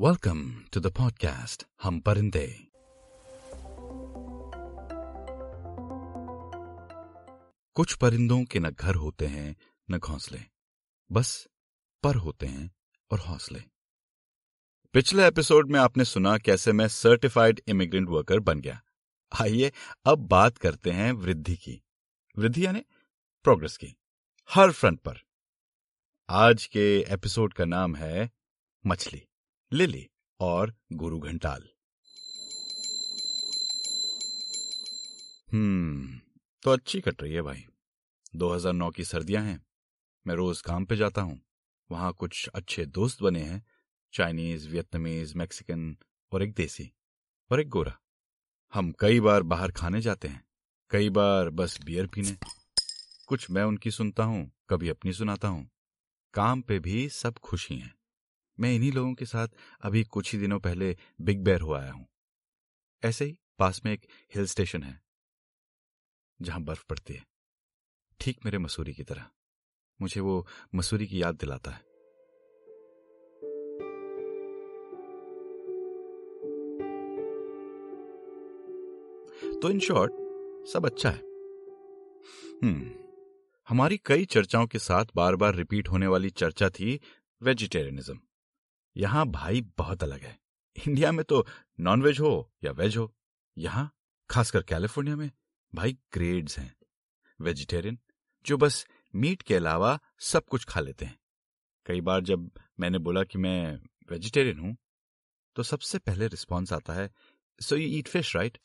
Welcome to the podcast हम परिंदे कुछ परिंदों के न घर होते हैं, न घोंसले। बस पर होते हैं और हौसले। पिछले एपिसोड में आपने सुना कैसे मैं सर्टिफाइड इमिग्रेंट वर्कर बन गया। आइए अब बात करते हैं वृद्धि की। वृद्धि यानी प्रोग्रेस की। हर फ्रंट पर। आज के एपिसोड का नाम है मछली। लिली और गुरु घंटाल। हम्म तो अच्छी कट रही है भाई। 2009 की सर्दियाँ हैं। मैं रोज काम पे जाता हूँ। वहाँ कुछ अच्छे दोस्त बने हैं, चाइनीज़, वियतनामीज, मैक्सिकन और एक देसी और एक गोरा। हम कई बार बाहर खाने जाते हैं, कई बार बस बियर पीने। कुछ मैं उनकी सुनता हूँ, कभी अपनी सुनाता हूँ। काम पे भी सब खुशी हैं। मैं इन्हीं लोगों के साथ अभी कुछ ही दिनों पहले बिग बेर हो आया हूँ। ऐसे ही पास में एक हिल स्टेशन है, जहाँ बर्फ़ पड़ती है। ठीक मेरे मसूरी की तरह। मुझे वो मसूरी की याद दिलाता है। तो इन शॉर्ट, सब अच्छा है। हम्म हमारी कई चर्चाओं के साथ बार बार रिपीट होने वाली चर्चा थी वेजिटेरियनिज्म। यहाँ भाई बहुत अलग है। इंडिया में तो नॉनवेज हो या वेज हो, यहाँ खासकर कैलिफ़ोर्निया में भाई ग्रेड्स हैं। वेजिटेरियन जो बस मीट के अलावा सब कुछ खा लेते हैं। कई बार जब मैंने बोला कि मैं वेजिटेरियन हूँ तो सबसे पहले रिस्पॉन्स आता है so you eat fish right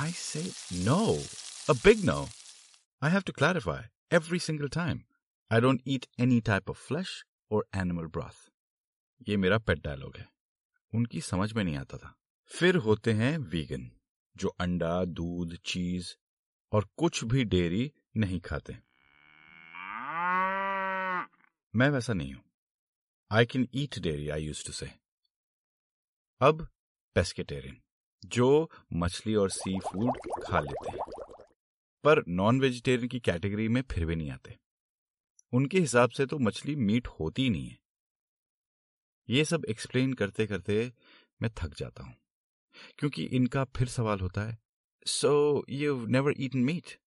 I say no a big no I have to clarify every single time I don't eat any type of flesh और एनिमल ब्रॉथ ये मेरा पेट डायलॉग है। उनकी समझ में नहीं आता था। फिर होते हैं वीगन जो अंडा, दूध चीज़ और कुछ भी डेयरी नहीं खाते। मैं वैसा नहीं हूँ। I can eat dairy I used to say अब पेस्केटेरियन जो मछली और सी फ़ूड खा लेते हैं। पर नॉन वेजिटेरियन की कैटेगरी में फिर भी नहीं आते। उनके हिसाब से तो मछली मीट होती ही नहीं है। ये सब एक्सप्लेन करते करते मैं थक जाता हूँ। क्योंकि इनका फिर सवाल होता है so you never eaten meat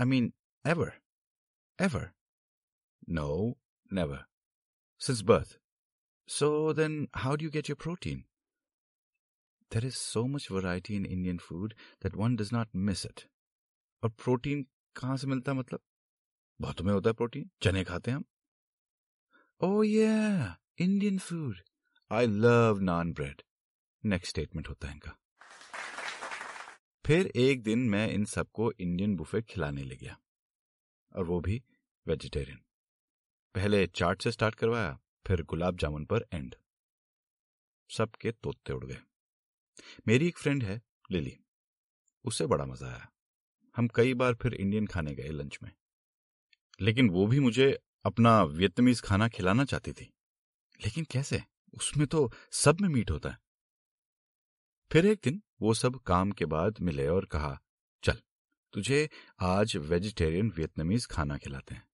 I mean ever ever no never since birth so then how do you get your protein there is so much variety in Indian food that one does not miss it और protein कहाँ से मिलता मतलब? बहुतों में होता है protein चने खाते हैं हम. Oh oh, yeah! Indian food I love naan bread next statement होता है इनका। फिर एक दिन मैं इन सबको इंडियन बुफे खिलाने ले गया। और वो भी वेजिटेरियन पहले चाट से स्टार्ट करवाया, फिर गुलाब जामुन पर एंड सबके तोते उड़ गए। मेरी एक फ्रेंड है लिली उससे बड़ा मज़ा आया। हम कई बार फिर इंडियन खाने गए लंच में। लेकिन वो भी मुझे अपना वियतनामीज खाना खिलाना चाहती थी। लेकिन कैसे? उसमें तो सब में मीट होता है। फिर एक दिन वो सब काम के बाद मिले और कहा, चल, तुझे आज वेजिटेरियन वियतनामीज खाना खिलाते हैं।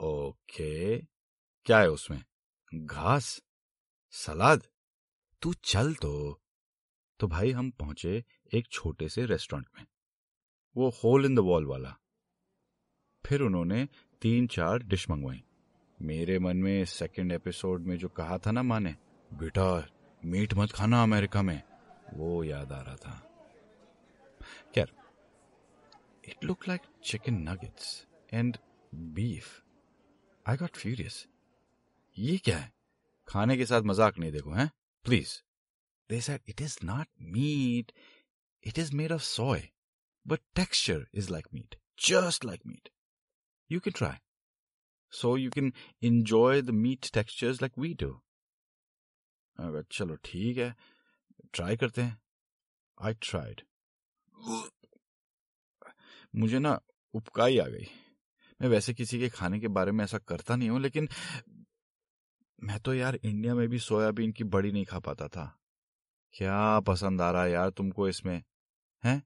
ओके, क्या है उसमें? घास? सलाद? तू चल तो। तो भाई हम पहुँचे एक छोटे से रेस्टोरेंट में। वो होल इन द वॉल वाला। फिर उन्होंने तीन चार डिश मंगवाई। मेरे मन में सेकंड एपिसोड में जो कहा था ना माने बेटा, मीट मत खाना अमेरिका में, वो याद आ रहा था। क्या it look like chicken nuggets and beef I got furious ये क्या है? खाने के साथ मज़ाक नहीं देखो, हैं? Please they said it is not meat it is made of soy but texture is like meat just like meat you can try so you can enjoy the meat textures like we do. अगर चलो ठीक है try करते हैं I tried मुझे ना उपकाई आ गई। मैं वैसे किसी के खाने के बारे में ऐसा करता नहीं हूँ, लेकिन मैं तो यार इंडिया में भी सोयाबीन की बड़ी नहीं खा पाता था। क्या पसंद आ रहा है यार तुमको इसमें? हैं?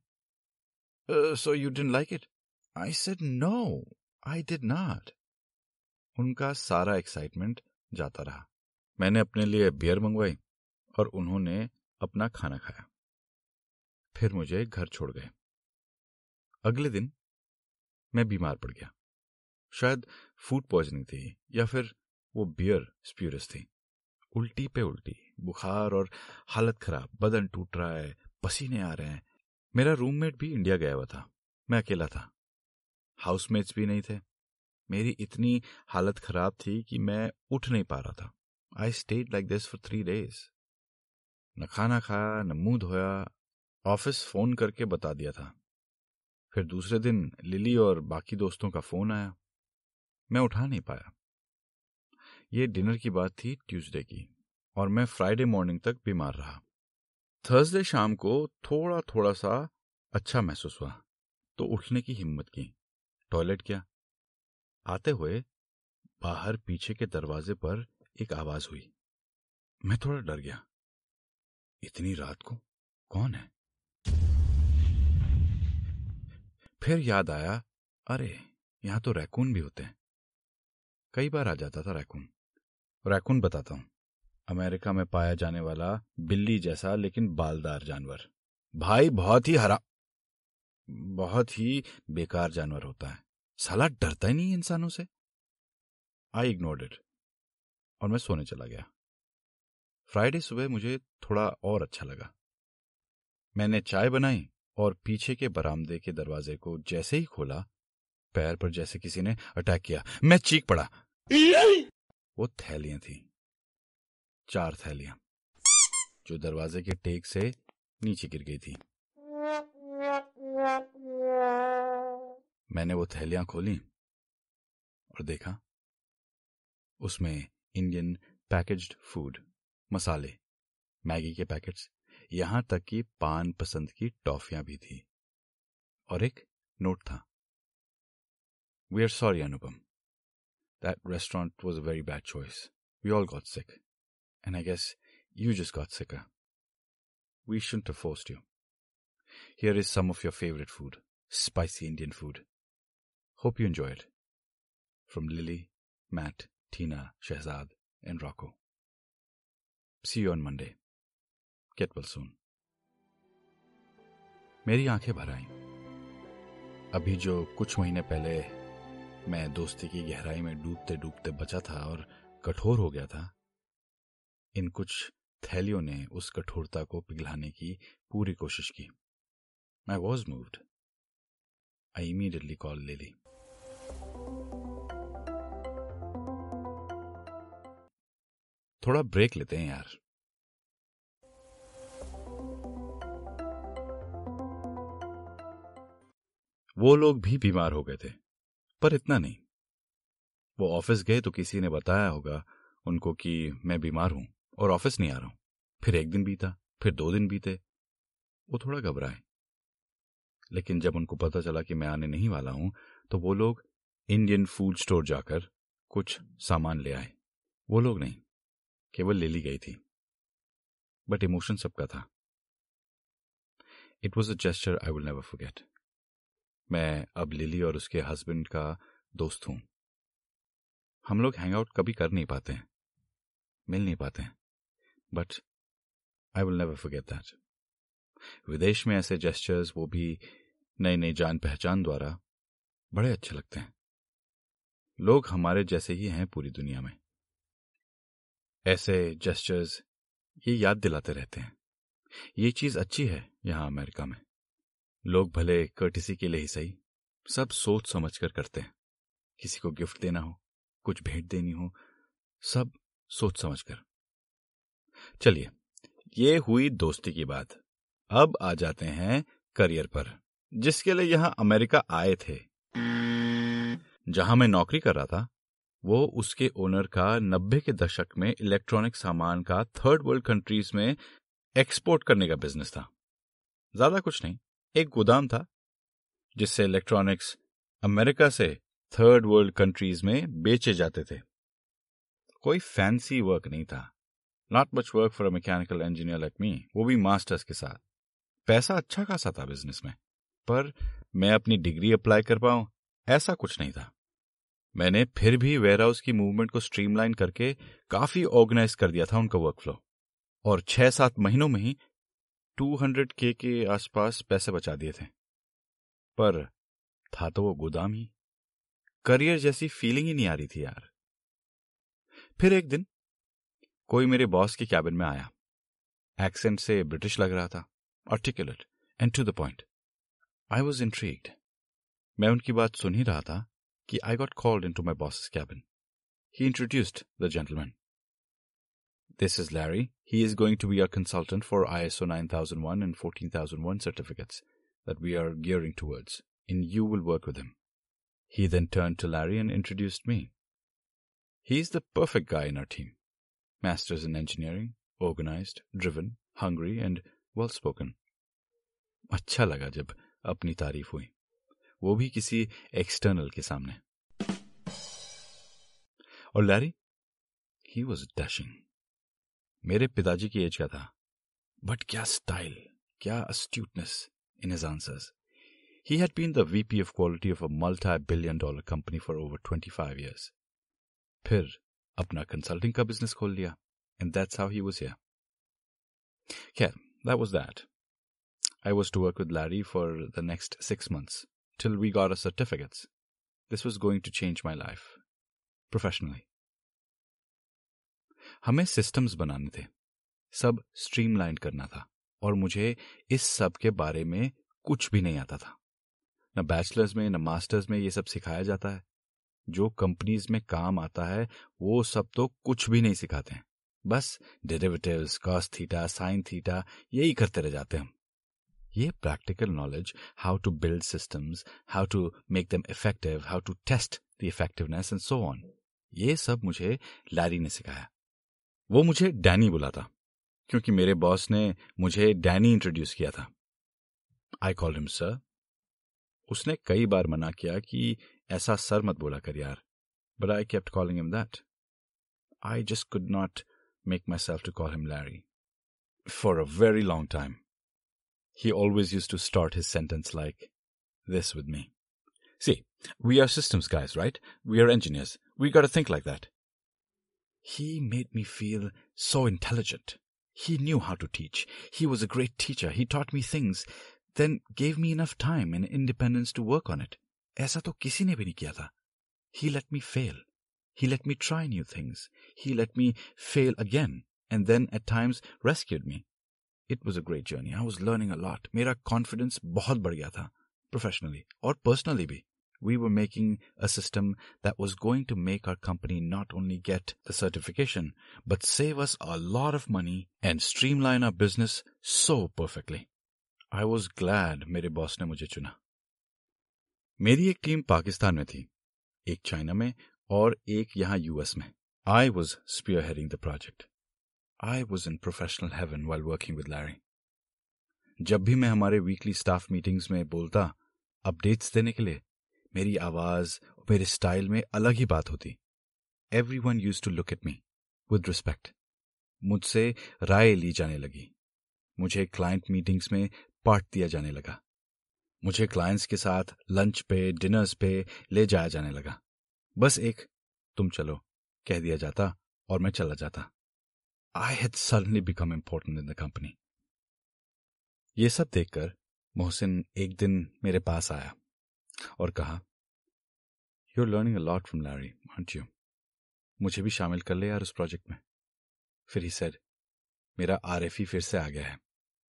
So you didn't like it I said no I did not उनका सारा एक्साइटमेंट जाता रहा। मैंने अपने लिए बियर मंगवाई और उन्होंने अपना खाना खाया। फिर मुझे घर छोड़ गए। अगले दिन मैं बीमार पड़ गया। शायद फ़ूड पॉइजनिंग थी या फिर वो बियर स्प्यूरस थी। उल्टी पे उल्टी, बुखार और हालत खराब, बदन टूट रहा है, पसीने आ रहे हैं। मेरा रूममेट भी इंडिया गया हुआ था। मैं अकेला था। हाउसमेट्स भी नहीं थे। मेरी इतनी हालत खराब थी कि मैं उठ नहीं पा रहा था। I stayed like this for three days न खाना खाया न मुँह धोया, ऑफ़िस फ़ोन करके बता दिया था। फिर दूसरे दिन लिली और बाकी दोस्तों का फ़ोन आया। मैं उठा नहीं पाया। ये डिनर की बात थी ट्यूसडे की, और मैं फ्राइडे मॉर्निंग तक बीमार रहा। थर्सडे शाम को थोड़ा थोड़ा सा अच्छा महसूस हुआ तो उठने की हिम्मत की। टॉयलेट किया। आते हुए बाहर पीछे के दरवाजे पर एक आवाज़ हुई। मैं थोड़ा डर गया। इतनी रात को कौन है? फिर याद आया, अरे, यहाँ तो रैकून भी होते हैं। कई बार आ जाता था रैकून। रैकून बताता हूँ। अमेरिका में पाया जाने वाला बिल्ली जैसा लेकिन बालदार जानवर। भाई, बहुत ही हरा, बहुत ही बेकार जानवर होता है। साला डरता ही नहीं इंसानों से। आई इग्नोर्ड इट और मैं सोने चला गया। फ्राइडे सुबह मुझे थोड़ा और अच्छा लगा। मैंने चाय बनाई और पीछे के बरामदे के दरवाजे को जैसे ही खोला, पैर पर जैसे किसी ने अटैक किया। मैं चीख पड़ा। वो थैलियाँ थी। चार थैलियाँ, जो दरवाजे के टेक से नीचे गिर गई थी। मैंने वो थैलियाँ खोली और देखा उसमें इंडियन पैकेज्ड फ़ूड मसाले मैगी के पैकेट्स यहाँ तक कि पान पसंद की टॉफियाँ भी थी और एक नोट था we are sorry Anupam that restaurant was a very bad choice we all got sick and I guess you just got sicker. We shouldn't have forced you. Here is some of your favorite food, spicy Indian food. Hope you enjoy it. From Lily, Matt, Tina, Shehzad, and Rocco. See you on Monday. Get well soon. मेरी आँखें भर आई अभी जो कुछ महीने पहले मैं दोस्ती की गहराई में डूबते डूबते बचा था और कठोर हो गया था इन कुछ थैलियों ने उस कठोरता को पिघलाने की पूरी कोशिश की I was moved I immediately call लेली थोड़ा ब्रेक लेते हैं यार। वो लोग भी बीमार हो गए थे, पर इतना नहीं। वो ऑफ़िस गए तो किसी ने बताया होगा उनको कि मैं बीमार हूँ और ऑफ़िस नहीं आ रहा हूँ। फिर एक दिन बीता, फिर दो दिन बीते। वो थोड़ा घबराए। लेकिन जब उनको पता चला कि मैं आने नहीं वाला हूँ तो वो लोग इंडियन फ़ूड स्टोर जाकर कुछ सामान ले आए। वो लोग नहीं, केवल लिली गई थी। बट इमोशन सबका था। It was a gesture I will never forget मैं अब लिली और उसके हस्बैंड का दोस्त हूँ। हम लोग हैंग आउट कभी कर नहीं पाते हैं। मिल नहीं पाते हैं। But I will never forget that विदेश में ऐसे जेस्चर्स वो भी नई नई जान पहचान द्वारा बड़े अच्छे लगते हैं। लोग हमारे जैसे ही हैं पूरी दुनिया में। ऐसे जेस्चर्स ये याद दिलाते रहते हैं। ये चीज़ अच्छी है यहाँ अमेरिका में। लोग भले कर्टिसी के लिए ही सही, सब सोच समझ कर करते हैं। किसी को गिफ्ट देना हो, कुछ भेंट देनी हो, सब सोच समझ कर चलिए, ये हुई दोस्ती की बात। अब आ जाते हैं करियर पर, जिसके लिए यहाँ अमेरिका आए थे। जहाँ मैं नौकरी कर रहा था, वो उसके ओनर का नब्बे के दशक में इलेक्ट्रॉनिक सामान का थर्ड वर्ल्ड कंट्रीज़ में एक्सपोर्ट करने का बिज़नेस था। ज़्यादा कुछ नहीं, एक गोदाम था, जिससे इलेक्ट्रॉनिक्स अमेरिका से थर्ड वर्ल्ड कंट्रीज़ में बेचे जाते थे। कोई फैंसी वर्क नहीं था, not much work for a mechanical engineer like me, वो भी मास्टर्स के साथ। पैसा अच्छा खासा था बिज़नेस में, पर मैं अपनी डिग्री अप्लाई कर पाऊँ, ऐसा कुछ नहीं था। मैंने फिर भी वेयर हाउस की मूवमेंट को स्ट्रीमलाइन करके काफ़ी ऑर्गेनाइज कर दिया था उनका वर्क फ्लो और छह सात महीनों में ही टू हंड्रेड के के आसपास पैसे बचा दिए थे। पर था तो वो गोदाम ही। करियर जैसी फीलिंग ही नहीं आ रही थी यार। फिर एक दिन कोई मेरे बॉस के कैबिन में आया। एक्सेंट से ब्रिटिश लग रहा था। Articulate and to the point I was intrigued मैं उनकी बात सुन ही रहा था कि I got called in to my boss cabin he introduced the gentleman This is Larry. He is going to be our consultant for ISO 9001 and 14001 certificates that we are gearing towards, and you will work with him. He then turned to Larry and introduced me. He's the perfect guy in our team. Masters in engineering, organized, driven, hungry, and well spoken. अच्छा लगा जब अपनी तारीफ़ हुई वो भी किसी external के सामने और लैरी ही वॉज़ डैशिंग मेरे पिताजी की एज का था बट क्या स्टाइल क्या astuteness in his answers He had been the VP of quality of a multi-billion dollar company for over 25 years. फिर अपना कंसल्टिंग का बिज़नेस खोल लिया and that's how he was here. Yeah, that was that. I was to work with Larry for the next six months till we got our certificates. This was going to change my life professionally. हमें systems बनाने थे सब streamline करना था और मुझे इस सब के बारे में कुछ भी नहीं आता था न बैचलर्स में न मास्टर्स में ये सब सिखाया जाता है जो कंपनीज़ में काम आता है वो सब तो कुछ भी नहीं सिखाते हैं बस derivatives cos theta sine theta यही करते रह जाते हम। ये practical knowledge how to build systems how to make them effective how to test the effectiveness and so on ये सब मुझे लैरी ने सिखाया। वो मुझे डैनी बुलाता, क्योंकि मेरे बॉस ने मुझे डैनी इंट्रोड्यूस किया था। आई कॉल हिम सर उसने कई बार मना किया कि ऐसा सर मत बोला कर यार but I kept calling him that I just could not make myself to call him Larry. For a very long time. He always used to start his sentence like this with me. See, we are systems guys, right? We are engineers. We gotta think like that. He made me feel so intelligent. He knew how to teach. He was a great teacher. He taught me things, then gave me enough time and independence to work on it. ऐसा तो किसी ने भी नहीं किया था. He let me fail. He let me try new things. He let me fail again and then at times rescued me. It was a great journey. I was learning a lot. मेरा confidence बहुत बढ़ गया था professionally और personally भी. We were making a system that was going to make our company not only get the certification, but save us a lot of money and streamline our business so perfectly. I was glad मेरे boss ने मुझे चुना मेरी एक team Pakistan में थी एक China में और एक यहाँ यूएस में। I was spearheading the project I was in professional heaven while working with Larry जब भी मैं हमारे वीकली स्टाफ मीटिंग्स में बोलता अपडेट्स देने के लिए, मेरी आवाज़ और मेरे स्टाइल में अलग ही बात होती। Everyone used to look at me with respect मुझसे राय ली जाने लगी। मुझे क्लाइंट मीटिंग्स में पार्ट दिया जाने लगा। मुझे क्लाइंट्स के साथ लंच पे डिनर्स पे ले जाया जाने लगा। बस एक तुम चलो, कह दिया जाता और मैं चला जाता। I had suddenly become important in the company ये सब देखकर मोहसिन एक दिन मेरे पास आया और कहा you are learning a lot from Larry aren't you मुझे भी शामिल कर ले यार उस प्रोजेक्ट में. फिर ही सर मेरा आर फिर से आ गया है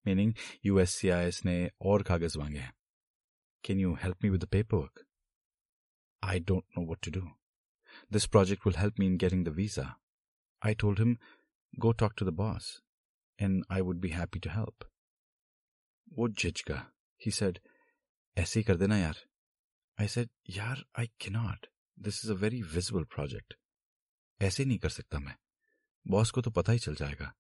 मीनिंग यूएससीआईएस ने और कागज़ मांगे हैं। Can you help me with the paperwork I don't know what to do This project will help me in getting the visa. I told him, go talk to the boss, and I would be happy to help. वो झिझका he said, ही कर देना यार. I said, यार, I cannot. This is a very visible project. ऐसे नहीं कर सकता मैं. बॉस को तो पता ही चल जाएगा.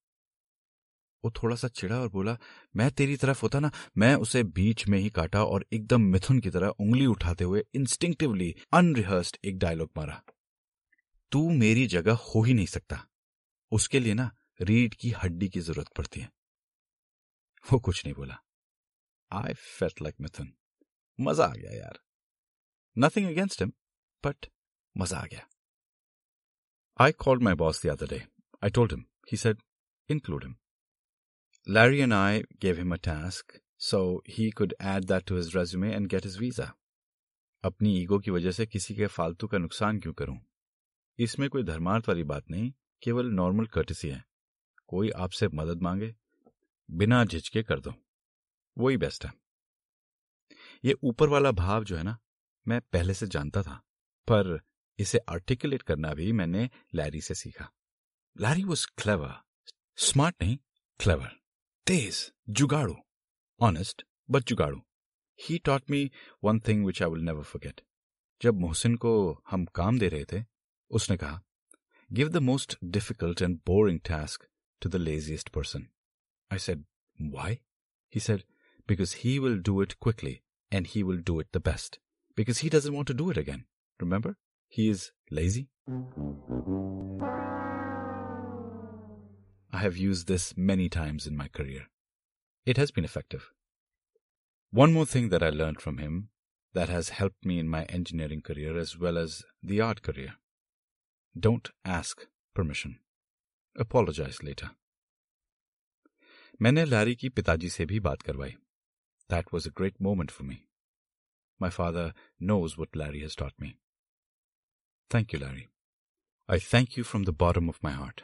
वो थोड़ा सा चिड़ा और बोला मैं तेरी तरफ़ होता ना मैं उसे बीच में ही काटा और एकदम मिथुन की तरह उंगली उठाते हुए इंस्टिंक्टिवली अनरिहर्स्ड एक डायलॉग मारा तू मेरी जगह हो ही नहीं सकता। उसके लिए ना रीढ़ की हड्डी की ज़रूरत पड़ती है। वो कुछ नहीं बोला। आई फेट लाइक मिथुन मज़ा आ गया यार। नथिंग अगेंस्ट हिम बट मज़ा आ गया। I called my boss the other day I told him he said include him Larry and I gave him a task, so he could add that to his resume and get his visa. अपनी ego की वजह से किसी के फालतू का नुकसान क्यों करूँ? इसमें कोई धर्मार्थ वाली बात नहीं, केवल नॉर्मल कर्टसी है। कोई आपसे मदद मांगे, बिना झिझके कर दो। वही बेस्ट है। ये ऊपर वाला भाव जो है ना, मैं पहले से जानता था, पर इसे आर्टिकुलेट करना भी मैंने लैरी से सीखा। लैरी वॉज़ क्लेवर स्मार्ट नहीं क्लेवर तेज, जुगाड़ू honest but जुगाड़ू। He taught me one thing which I will never forget जब मोहसिन को हम काम दे रहे थे उसने कहा give the most difficult and boring task to the laziest person I said why he said because he will do it quickly and he will do it the best because he doesn't want to do it again remember he is lazy I have used this many times in my career. It has been effective. One more thing that I learned from him that has helped me in my engineering career as well as the art career. Don't ask permission. Apologize later. मैंने Larry की पिताजी से भी बात करवाई That was a great moment for me. My father knows what Larry has taught me. Thank you, Larry. I thank you from the bottom of my heart.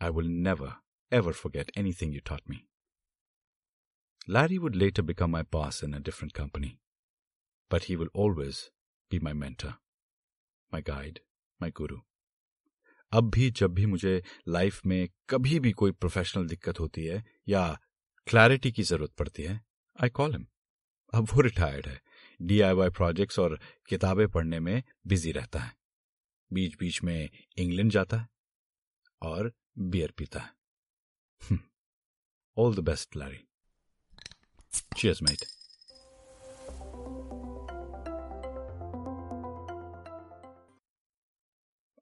I will never, ever forget anything you taught me. Larry would later become my boss in a different company, but he will always be my mentor, my guide, my guru. अब भी जब भी मुझे life में कभी भी कोई professional दिक्कत होती है या क्लैरिटी की ज़रूरत पड़ती है आई कॉल हिम अब वो रिटायर्ड है। डीआईवाई प्रोजेक्ट्स और किताबें पढ़ने में बिज़ी रहता है। बीच बीच में इंग्लैंड जाता है और बियर पीता है। All the best Larry cheers mate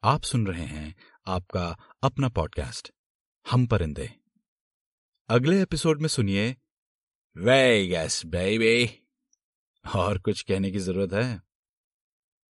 आप सुन रहे हैं आपका अपना पॉडकास्ट हम परिंदे। अगले एपिसोड में सुनिए वे वेगस बेबी और कुछ कहने की ज़रूरत है?